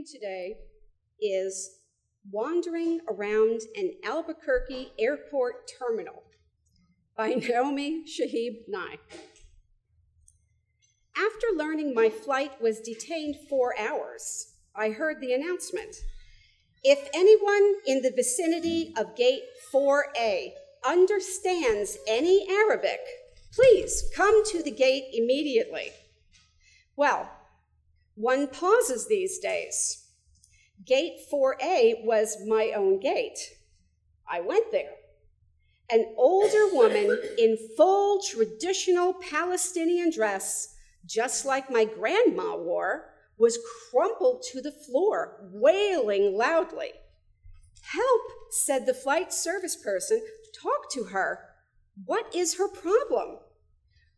reading today is Wandering Around an Albuquerque Airport Terminal by Naomi Shihab Nye. After learning my flight was detained four hours, I heard the announcement. If anyone in the vicinity of Gate 4A understands any Arabic, please come to the gate immediately. Well, one pauses these days. Gate 4A was my own gate. I went there. An older woman in full traditional Palestinian dress, just like my grandma wore, was crumpled to the floor, wailing loudly. Help, said the flight service person. Talk to her. What is her problem?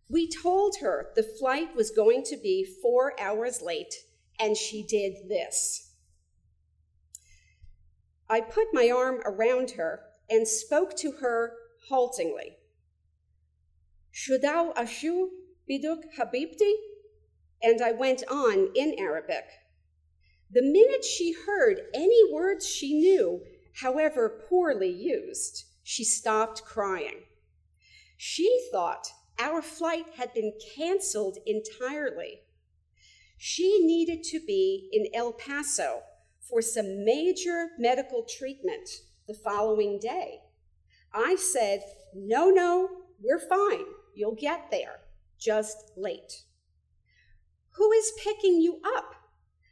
We told her the flight was going to be four hours late, and she did this. I put my arm around her and spoke to her haltingly. Shudau ashu biduk habibti? And I went on in Arabic. The minute she heard any words she knew, however poorly used, she stopped crying. She thought our flight had been canceled entirely. She needed to be in El Paso for some major medical treatment the following day. I said, No, no, we're fine. You'll get there. Just late. Who is picking you up?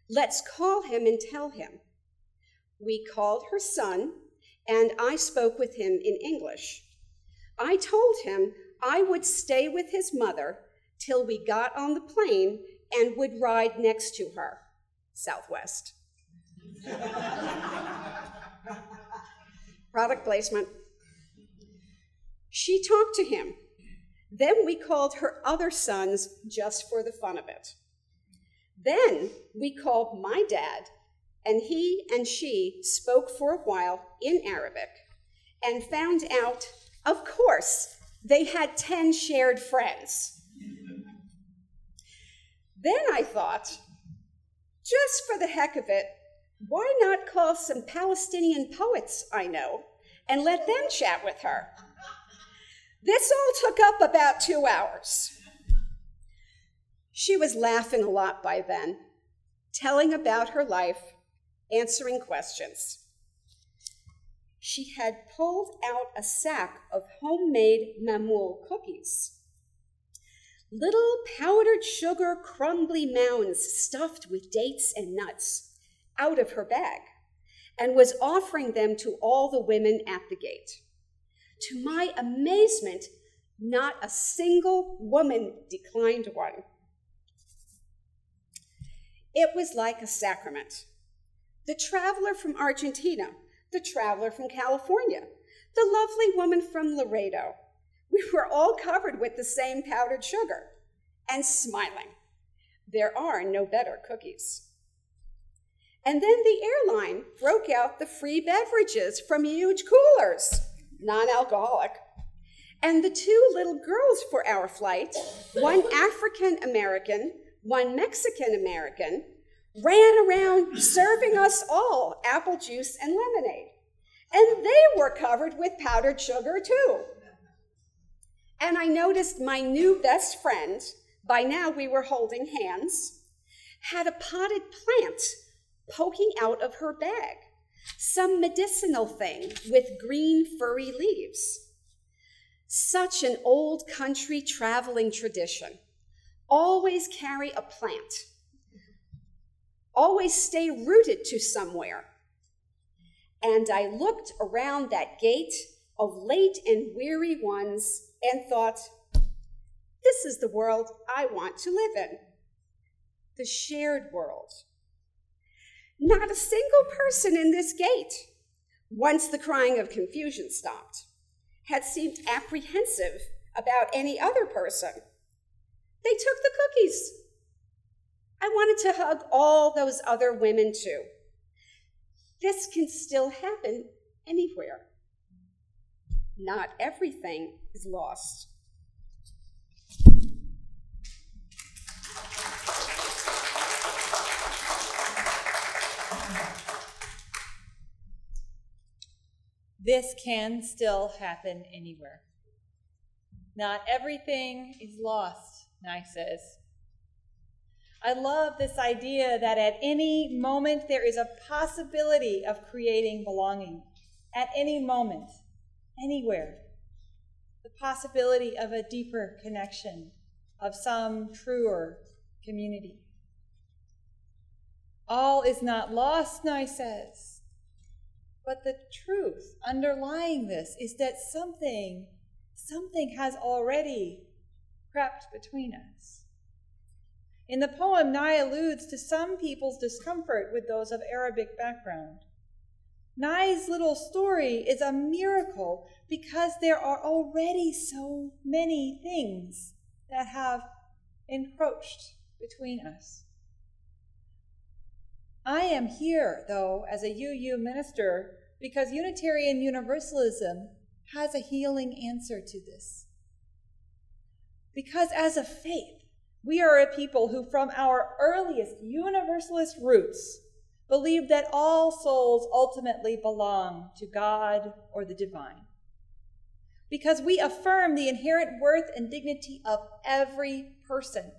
Let's call him and tell him. We called her son, and I spoke with him in English. I told him I would stay with his mother till we got on the plane and would ride next to her. Southwest. Product placement. She talked to him. Then we called her other sons just for the fun of it. Then we called my dad, and he and she spoke for a while in Arabic and found out, of course, they had 10 shared friends. Then I thought, just for the heck of it, why not call some Palestinian poets I know and let them chat with her? This all took up about two hours. She was laughing a lot by then, telling about her life, answering questions she had pulled out a sack of homemade mamoul cookies. Little powdered sugar crumbly mounds stuffed with dates and nuts out of her bag and was offering them to all the women at the gate. To my amazement, not a single woman declined one. It was like a sacrament. The traveler from Argentina the traveler from California, the lovely woman from Laredo. We were all covered with the same powdered sugar and smiling. There are no better cookies. And then the airline broke out the free beverages from huge coolers, non alcoholic. And the two little girls for our flight, one African American, one Mexican American, ran around serving us all apple juice and lemonade. And they were covered with powdered sugar too. And I noticed my new best friend, by now we were holding hands, had a potted plant poking out of her bag, some medicinal thing with green furry leaves. Such an old country traveling tradition. Always carry a plant always stay rooted to somewhere. And I looked around that gate of late and weary ones and thought, this is the world I want to live in the shared world. Not a single person in this gate, once the crying of confusion stopped, had seemed apprehensive about any other person. They took the cookies I wanted to hug all those other women too. This can still happen anywhere. Not everything is lost. This can still happen anywhere. Not everything is lost, Nye says. I love this idea that at any moment there is a possibility of creating belonging. At any moment, anywhere. The possibility of a deeper connection, of some truer community. All is not lost, Nye says. But the truth underlying this is that something, something has already crept between us. In the poem, Nye alludes to some people's discomfort with those of Arabic background. Nye's little story is a miracle because there are already so many things that have encroached between us. I am here, though, as a UU minister because Unitarian Universalism has a healing answer to this. Because as a faith, we are a people who, from our earliest Universalist roots, believe that all souls ultimately belong to God or the divine. Because we affirm the inherent worth and dignity of every person.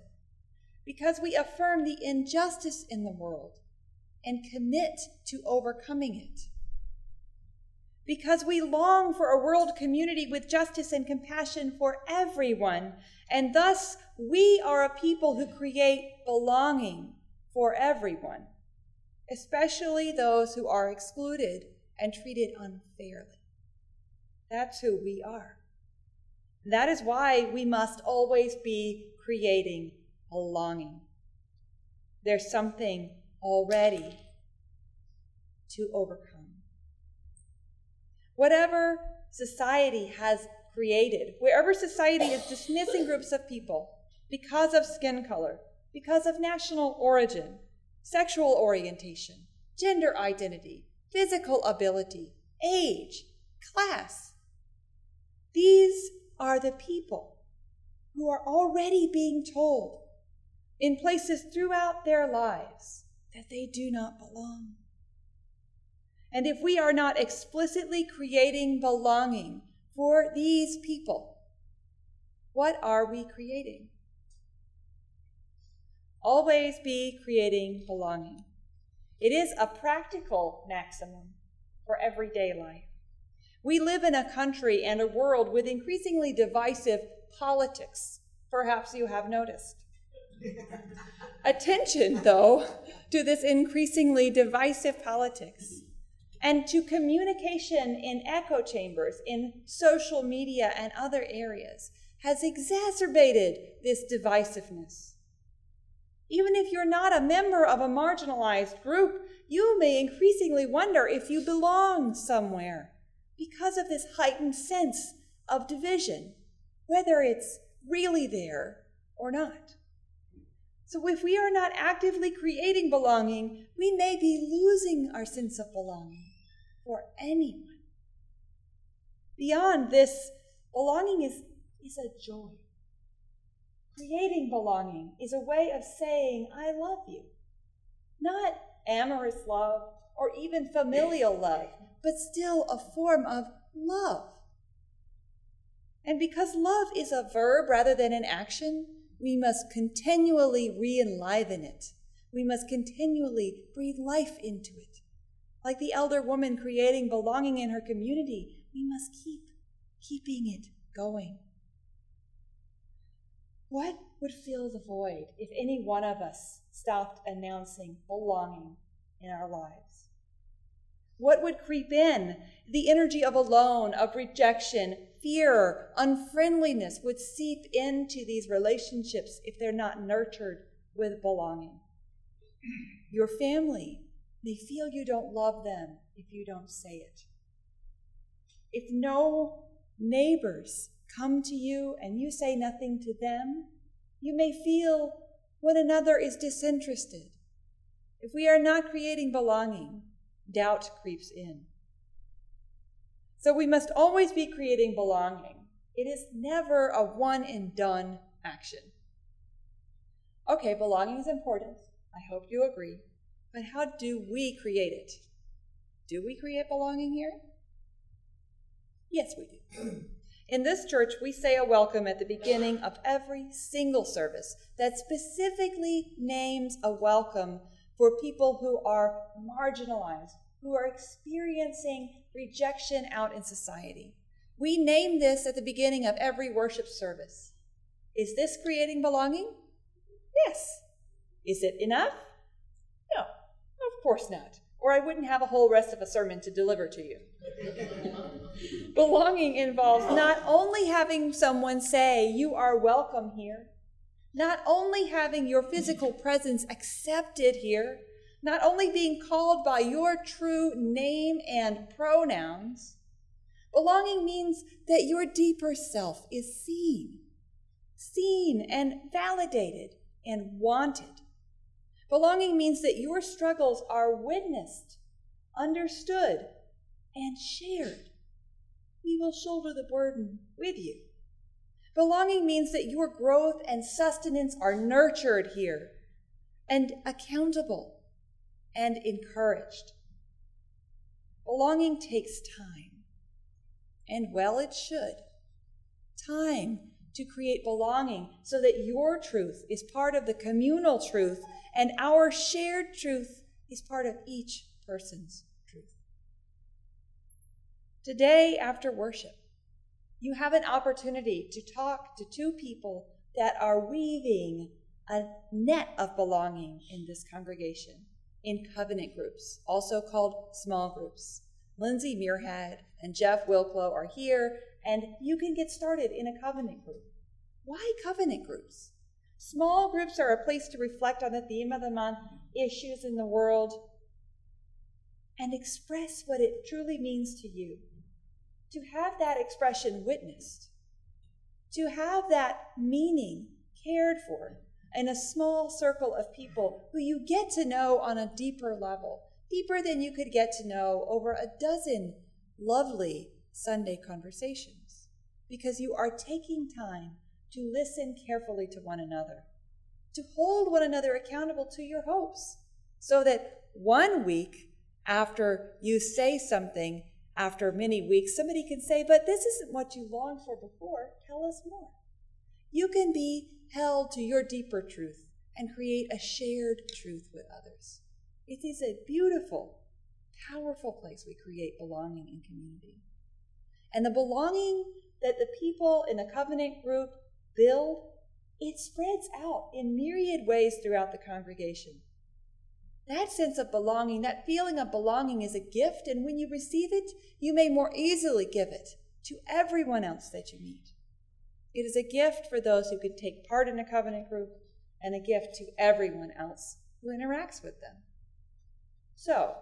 Because we affirm the injustice in the world and commit to overcoming it. Because we long for a world community with justice and compassion for everyone, and thus we are a people who create belonging for everyone, especially those who are excluded and treated unfairly. That's who we are. That is why we must always be creating belonging. There's something already to overcome. Whatever society has created, wherever society is dismissing groups of people because of skin color, because of national origin, sexual orientation, gender identity, physical ability, age, class, these are the people who are already being told in places throughout their lives that they do not belong. And if we are not explicitly creating belonging for these people, what are we creating? Always be creating belonging. It is a practical maximum for everyday life. We live in a country and a world with increasingly divisive politics. Perhaps you have noticed. Attention, though, to this increasingly divisive politics and to communication in echo chambers, in social media, and other areas has exacerbated this divisiveness. Even if you're not a member of a marginalized group, you may increasingly wonder if you belong somewhere because of this heightened sense of division, whether it's really there or not. So, if we are not actively creating belonging, we may be losing our sense of belonging for anyone. Beyond this, belonging is, is a joy. Creating belonging is a way of saying, I love you. Not amorous love or even familial love, but still a form of love. And because love is a verb rather than an action, we must continually re enliven it. We must continually breathe life into it. Like the elder woman creating belonging in her community, we must keep keeping it going. What would fill the void if any one of us stopped announcing belonging in our lives? What would creep in? The energy of alone, of rejection, fear, unfriendliness would seep into these relationships if they're not nurtured with belonging. Your family may feel you don't love them if you don't say it. If no neighbors come to you and you say nothing to them, you may feel one another is disinterested. If we are not creating belonging, doubt creeps in. So we must always be creating belonging. It is never a one and done action. Okay, belonging is important. I hope you agree. But how do we create it? Do we create belonging here? Yes, we do. In this church, we say a welcome at the beginning of every single service that specifically names a welcome for people who are marginalized, who are experiencing rejection out in society. We name this at the beginning of every worship service. Is this creating belonging? Yes. Is it enough? Of course not or I wouldn't have a whole rest of a sermon to deliver to you. Belonging involves not only having someone say, You are welcome here, not only having your physical presence accepted here, not only being called by your true name and pronouns. Belonging means that your deeper self is seen, seen and validated and wanted. Belonging means that your struggles are witnessed, understood, and shared. We will shoulder the burden with you. Belonging means that your growth and sustenance are nurtured here and accountable and encouraged. Belonging takes time, and well, it should. Time to create belonging so that your truth is part of the communal truth and our shared truth is part of each person's truth. Today, after worship, you have an opportunity to talk to two people that are weaving a net of belonging in this congregation in covenant groups, also called small groups. Lindsay Muirhead and Jeff Wilklow are here, and you can get started in a covenant group. Why covenant groups? Small groups are a place to reflect on the theme of the month, issues in the world, and express what it truly means to you. To have that expression witnessed, to have that meaning cared for in a small circle of people who you get to know on a deeper level, deeper than you could get to know over a dozen lovely Sunday conversations, because you are taking time to listen carefully to one another, to hold one another accountable to your hopes, so that one week after you say something, after many weeks, somebody can say, But this isn't what you longed for before. Tell us more. You can be held to your deeper truth and create a shared truth with others. It is a beautiful, powerful place we create belonging in community. And the belonging that the people in the covenant group build, it spreads out in myriad ways throughout the congregation. That sense of belonging, that feeling of belonging is a gift, and when you receive it, you may more easily give it to everyone else that you meet. It is a gift for those who can take part in a covenant group, and a gift to everyone else who interacts with them. So,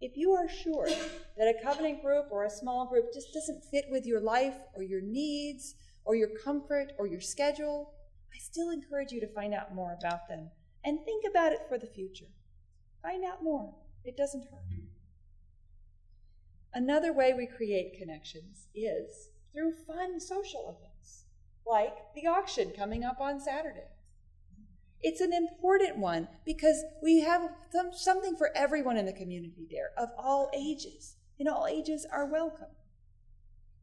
if you are sure that a covenant group or a small group just doesn't fit with your life or your needs or your comfort or your schedule, I still encourage you to find out more about them and think about it for the future. Find out more, it doesn't hurt. Another way we create connections is through fun social events, like the auction coming up on Saturday. It's an important one because we have some, something for everyone in the community there of all ages, and all ages are welcome.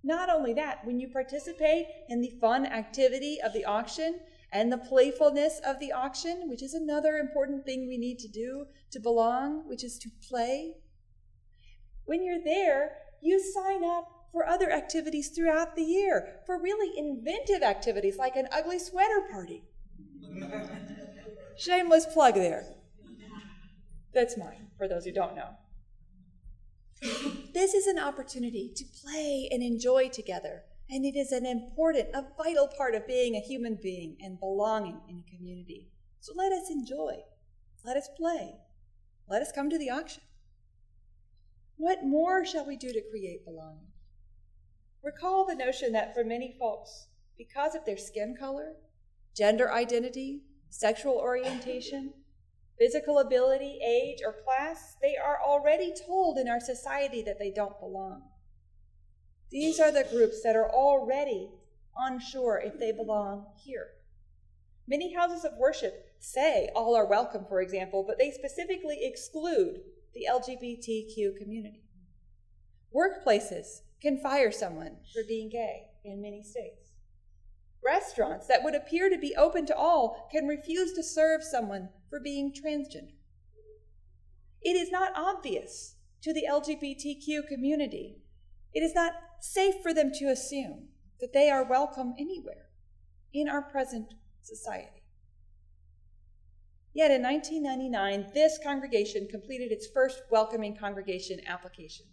Not only that, when you participate in the fun activity of the auction and the playfulness of the auction, which is another important thing we need to do to belong, which is to play, when you're there, you sign up for other activities throughout the year, for really inventive activities like an ugly sweater party. Shameless plug there. That's mine, for those who don't know. This is an opportunity to play and enjoy together, and it is an important, a vital part of being a human being and belonging in a community. So let us enjoy. Let us play. Let us come to the auction. What more shall we do to create belonging? Recall the notion that for many folks, because of their skin color, gender identity, sexual orientation, physical ability, age, or class, they are already told in our society that they don't belong. These are the groups that are already unsure if they belong here. Many houses of worship say all are welcome, for example, but they specifically exclude the LGBTQ community. Workplaces can fire someone for being gay in many states. Restaurants that would appear to be open to all can refuse to serve someone for being transgender. It is not obvious to the LGBTQ community. It is not safe for them to assume that they are welcome anywhere in our present society. Yet in 1999, this congregation completed its first welcoming congregation application.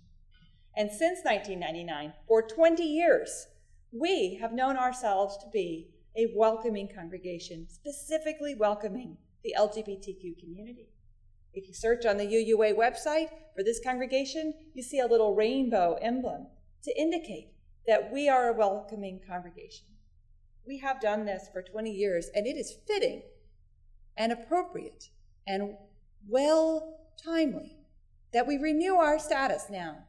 And since 1999, for 20 years, we have known ourselves to be a welcoming congregation, specifically welcoming the LGBTQ community. If you search on the UUA website for this congregation, you see a little rainbow emblem to indicate that we are a welcoming congregation. We have done this for 20 years, and it is fitting and appropriate and well timely that we renew our status now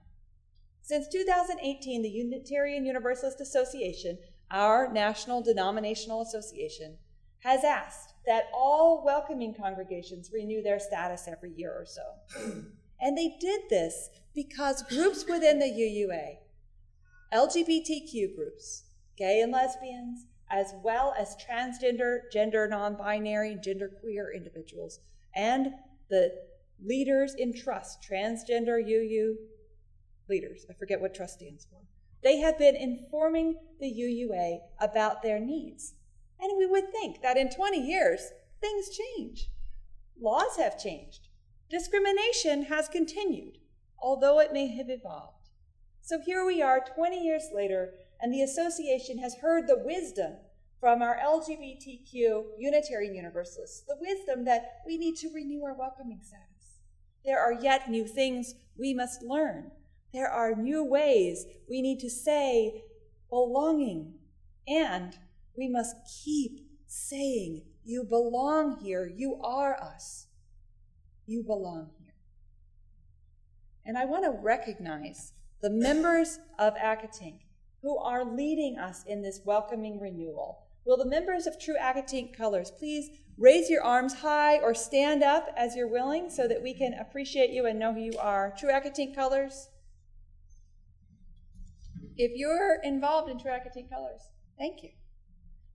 since 2018, the Unitarian Universalist Association, our national denominational association, has asked that all welcoming congregations renew their status every year or so. and they did this because groups within the UUA, LGBTQ groups, gay and lesbians, as well as transgender, gender non binary, gender queer individuals, and the leaders in trust, transgender UU leaders. I forget what trust stands for. They have been informing the UUA about their needs. And we would think that in 20 years, things change. Laws have changed. Discrimination has continued, although it may have evolved. So here we are 20 years later, and the association has heard the wisdom from our LGBTQ Unitarian Universalists, the wisdom that we need to renew our welcoming status. There are yet new things we must learn there are new ways we need to say belonging, and we must keep saying, You belong here. You are us. You belong here. And I want to recognize the members of Accotink who are leading us in this welcoming renewal. Will the members of True Accotink Colors please raise your arms high or stand up as you're willing so that we can appreciate you and know who you are? True Accotink Colors. If you're involved in True Accotink Colors, thank you.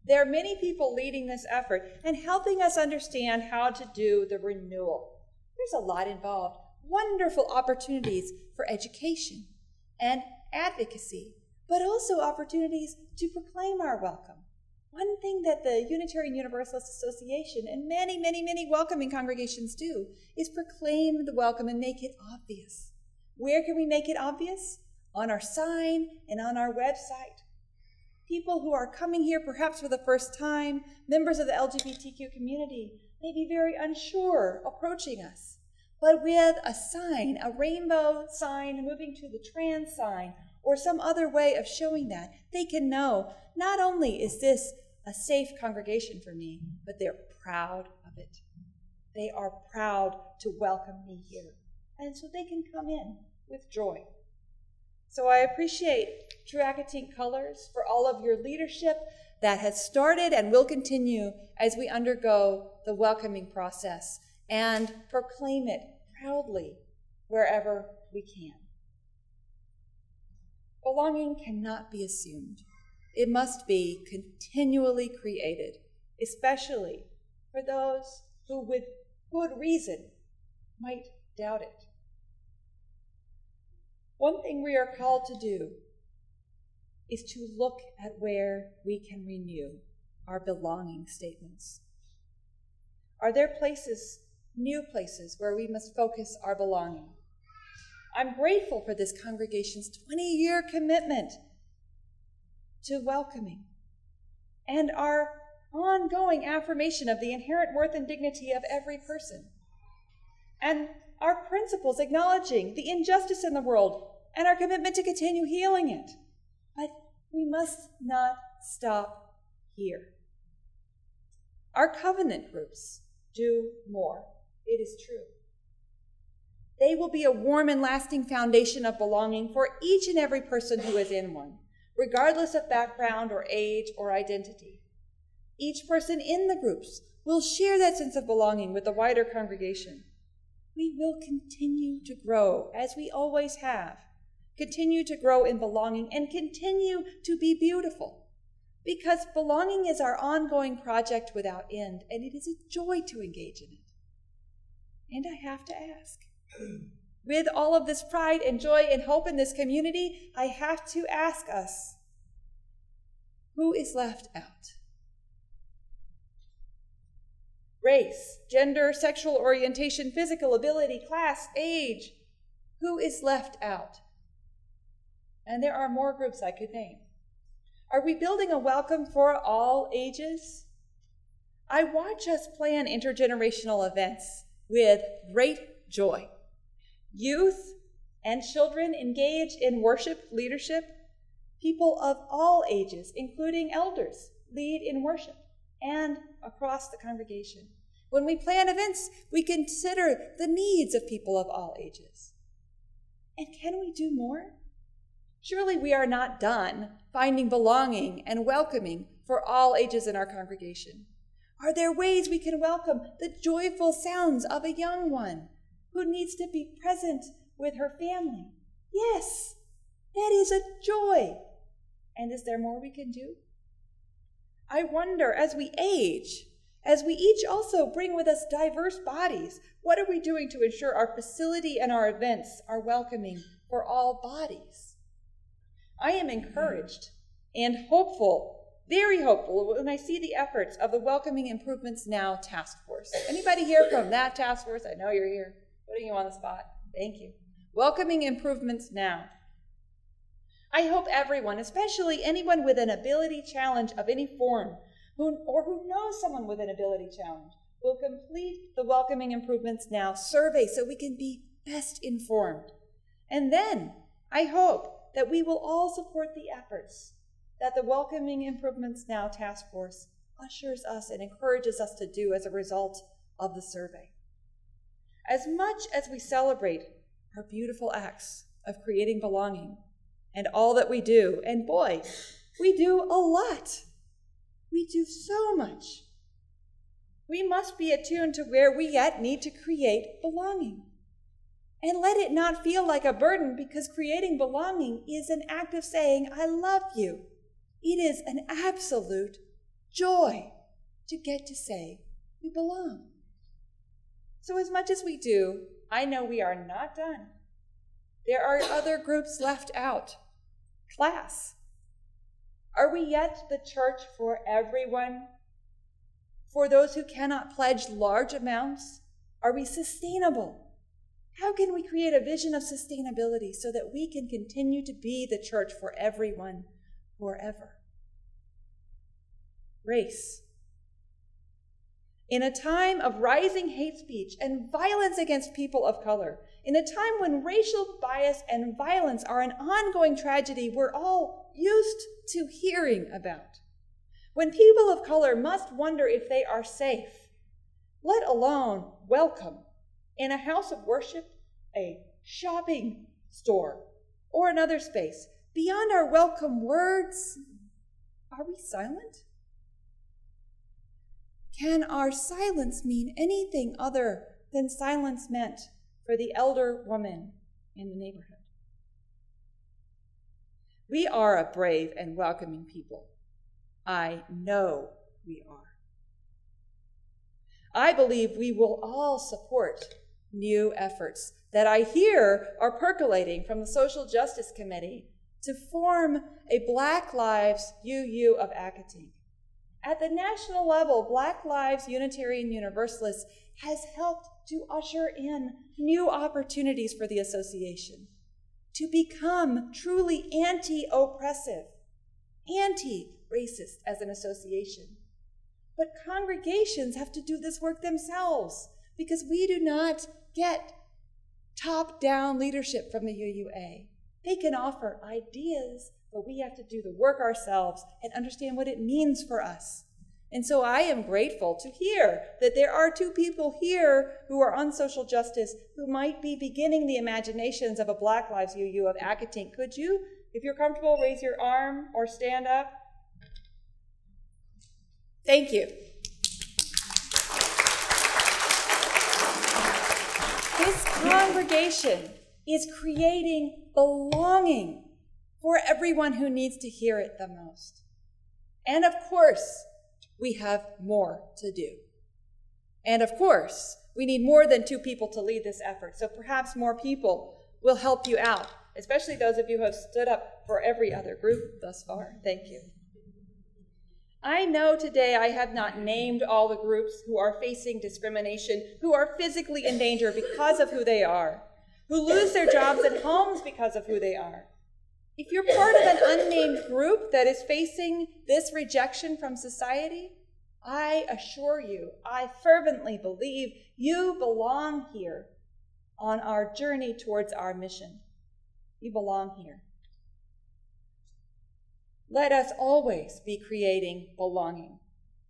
There are many people leading this effort and helping us understand how to do the renewal. There's a lot involved. Wonderful opportunities for education and advocacy, but also opportunities to proclaim our welcome. One thing that the Unitarian Universalist Association and many, many, many welcoming congregations do is proclaim the welcome and make it obvious. Where can we make it obvious? On our sign and on our website. People who are coming here perhaps for the first time, members of the LGBTQ community, may be very unsure approaching us. But with a sign, a rainbow sign moving to the trans sign, or some other way of showing that, they can know not only is this a safe congregation for me, but they're proud of it. They are proud to welcome me here. And so they can come in with joy. So I appreciate True Accotink Colors for all of your leadership that has started and will continue as we undergo the welcoming process and proclaim it proudly wherever we can. Belonging cannot be assumed. It must be continually created, especially for those who, with good reason, might doubt it. One thing we are called to do is to look at where we can renew our belonging statements. Are there places, new places, where we must focus our belonging? I'm grateful for this congregation's 20 year commitment to welcoming and our ongoing affirmation of the inherent worth and dignity of every person. And our principles acknowledging the injustice in the world and our commitment to continue healing it. But we must not stop here. Our covenant groups do more. It is true. They will be a warm and lasting foundation of belonging for each and every person who is in one, regardless of background or age or identity. Each person in the groups will share that sense of belonging with the wider congregation we will continue to grow as we always have, continue to grow in belonging, and continue to be beautiful. Because belonging is our ongoing project without end, and it is a joy to engage in it. And I have to ask with all of this pride and joy and hope in this community, I have to ask us who is left out? Race, gender, sexual orientation, physical ability, class, age. Who is left out? And there are more groups I could name. Are we building a welcome for all ages? I watch us plan intergenerational events with great joy. Youth and children engage in worship leadership. People of all ages, including elders, lead in worship and across the congregation. When we plan events, we consider the needs of people of all ages. And can we do more? Surely we are not done finding belonging and welcoming for all ages in our congregation. Are there ways we can welcome the joyful sounds of a young one who needs to be present with her family? Yes, that is a joy. And is there more we can do? I wonder as we age, as we each also bring with us diverse bodies, what are we doing to ensure our facility and our events are welcoming for all bodies? I am encouraged and hopeful very hopeful when I see the efforts of the Welcoming Improvements Now task force. Anybody here from that task force? I know you're here. Putting you on the spot. Thank you. Welcoming Improvements Now. I hope everyone, especially anyone with an ability challenge of any form, who, or who knows someone with an ability challenge, will complete the Welcoming Improvements Now survey so we can be best informed. And then I hope that we will all support the efforts that the Welcoming Improvements Now Task Force ushers us and encourages us to do as a result of the survey. As much as we celebrate our beautiful acts of creating belonging and all that we do, and boy, we do a lot. We do so much. We must be attuned to where we yet need to create belonging. And let it not feel like a burden because creating belonging is an act of saying, I love you. It is an absolute joy to get to say we belong. So, as much as we do, I know we are not done. There are other groups left out. Class. Are we yet the church for everyone? For those who cannot pledge large amounts? Are we sustainable? How can we create a vision of sustainability so that we can continue to be the church for everyone forever. Race. In a time of rising hate speech and violence against people of color, in a time when racial bias and violence are an ongoing tragedy we're all used to hearing about, when people of color must wonder if they are safe, let alone welcome, in a house of worship, a shopping store, or another space, Beyond our welcome words, are we silent? Can our silence mean anything other than silence meant for the elder woman in the neighborhood? We are a brave and welcoming people. I know we are. I believe we will all support new efforts that I hear are percolating from the Social Justice Committee to form a Black Lives UU of Accotink. At the national level, Black Lives Unitarian Universalist has helped to usher in new opportunities for the association to become truly anti oppressive, anti racist as an association. But congregations have to do this work themselves because we do not get top down leadership from the UUA. They can offer ideas, but we have to do the work ourselves and understand what it means for us. And so I am grateful to hear that there are two people here who are on social justice who might be beginning the imaginations of a Black Lives UU of Accotink. Could you, if you're comfortable, raise your arm or stand up? Thank you. This congregation is creating belonging for everyone who needs to hear it the most. And of course, we have more to do. And of course, we need more than two people to lead this effort. So perhaps more people will help you out, especially those of you who have stood up for every other group thus far. Thank you. I know today I have not named all the groups who are facing discrimination, who are physically in danger because of who they are, who lose their jobs and homes because of who they are. If you're part of an unnamed group that is facing this rejection from society, I assure you, I fervently believe you belong here on our journey towards our mission. You belong here. Let us always be creating belonging.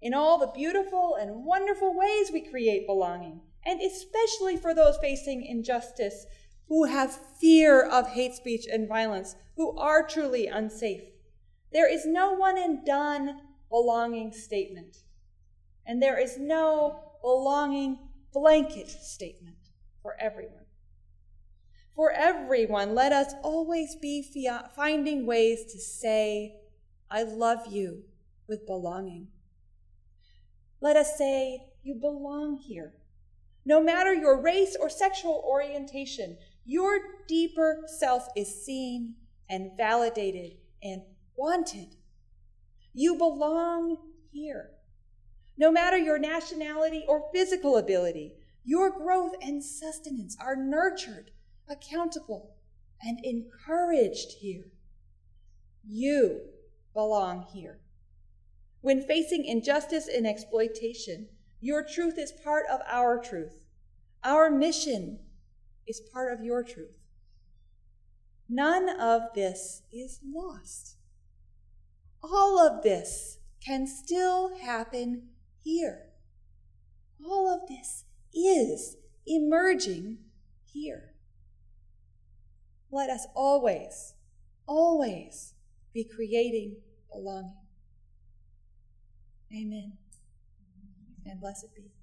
In all the beautiful and wonderful ways we create belonging, and especially for those facing injustice, who have fear of hate speech and violence, who are truly unsafe. There is no one and done belonging statement, and there is no belonging blanket statement for everyone. For everyone, let us always be finding ways to say, I love you with belonging. Let us say, You belong here. No matter your race or sexual orientation, your deeper self is seen and validated and wanted. You belong here. No matter your nationality or physical ability, your growth and sustenance are nurtured, accountable, and encouraged here. You belong here. When facing injustice and exploitation, your truth is part of our truth. Our mission is part of your truth. None of this is lost. All of this can still happen here. All of this is emerging here. Let us always, always be creating belonging. Amen. And blessed be.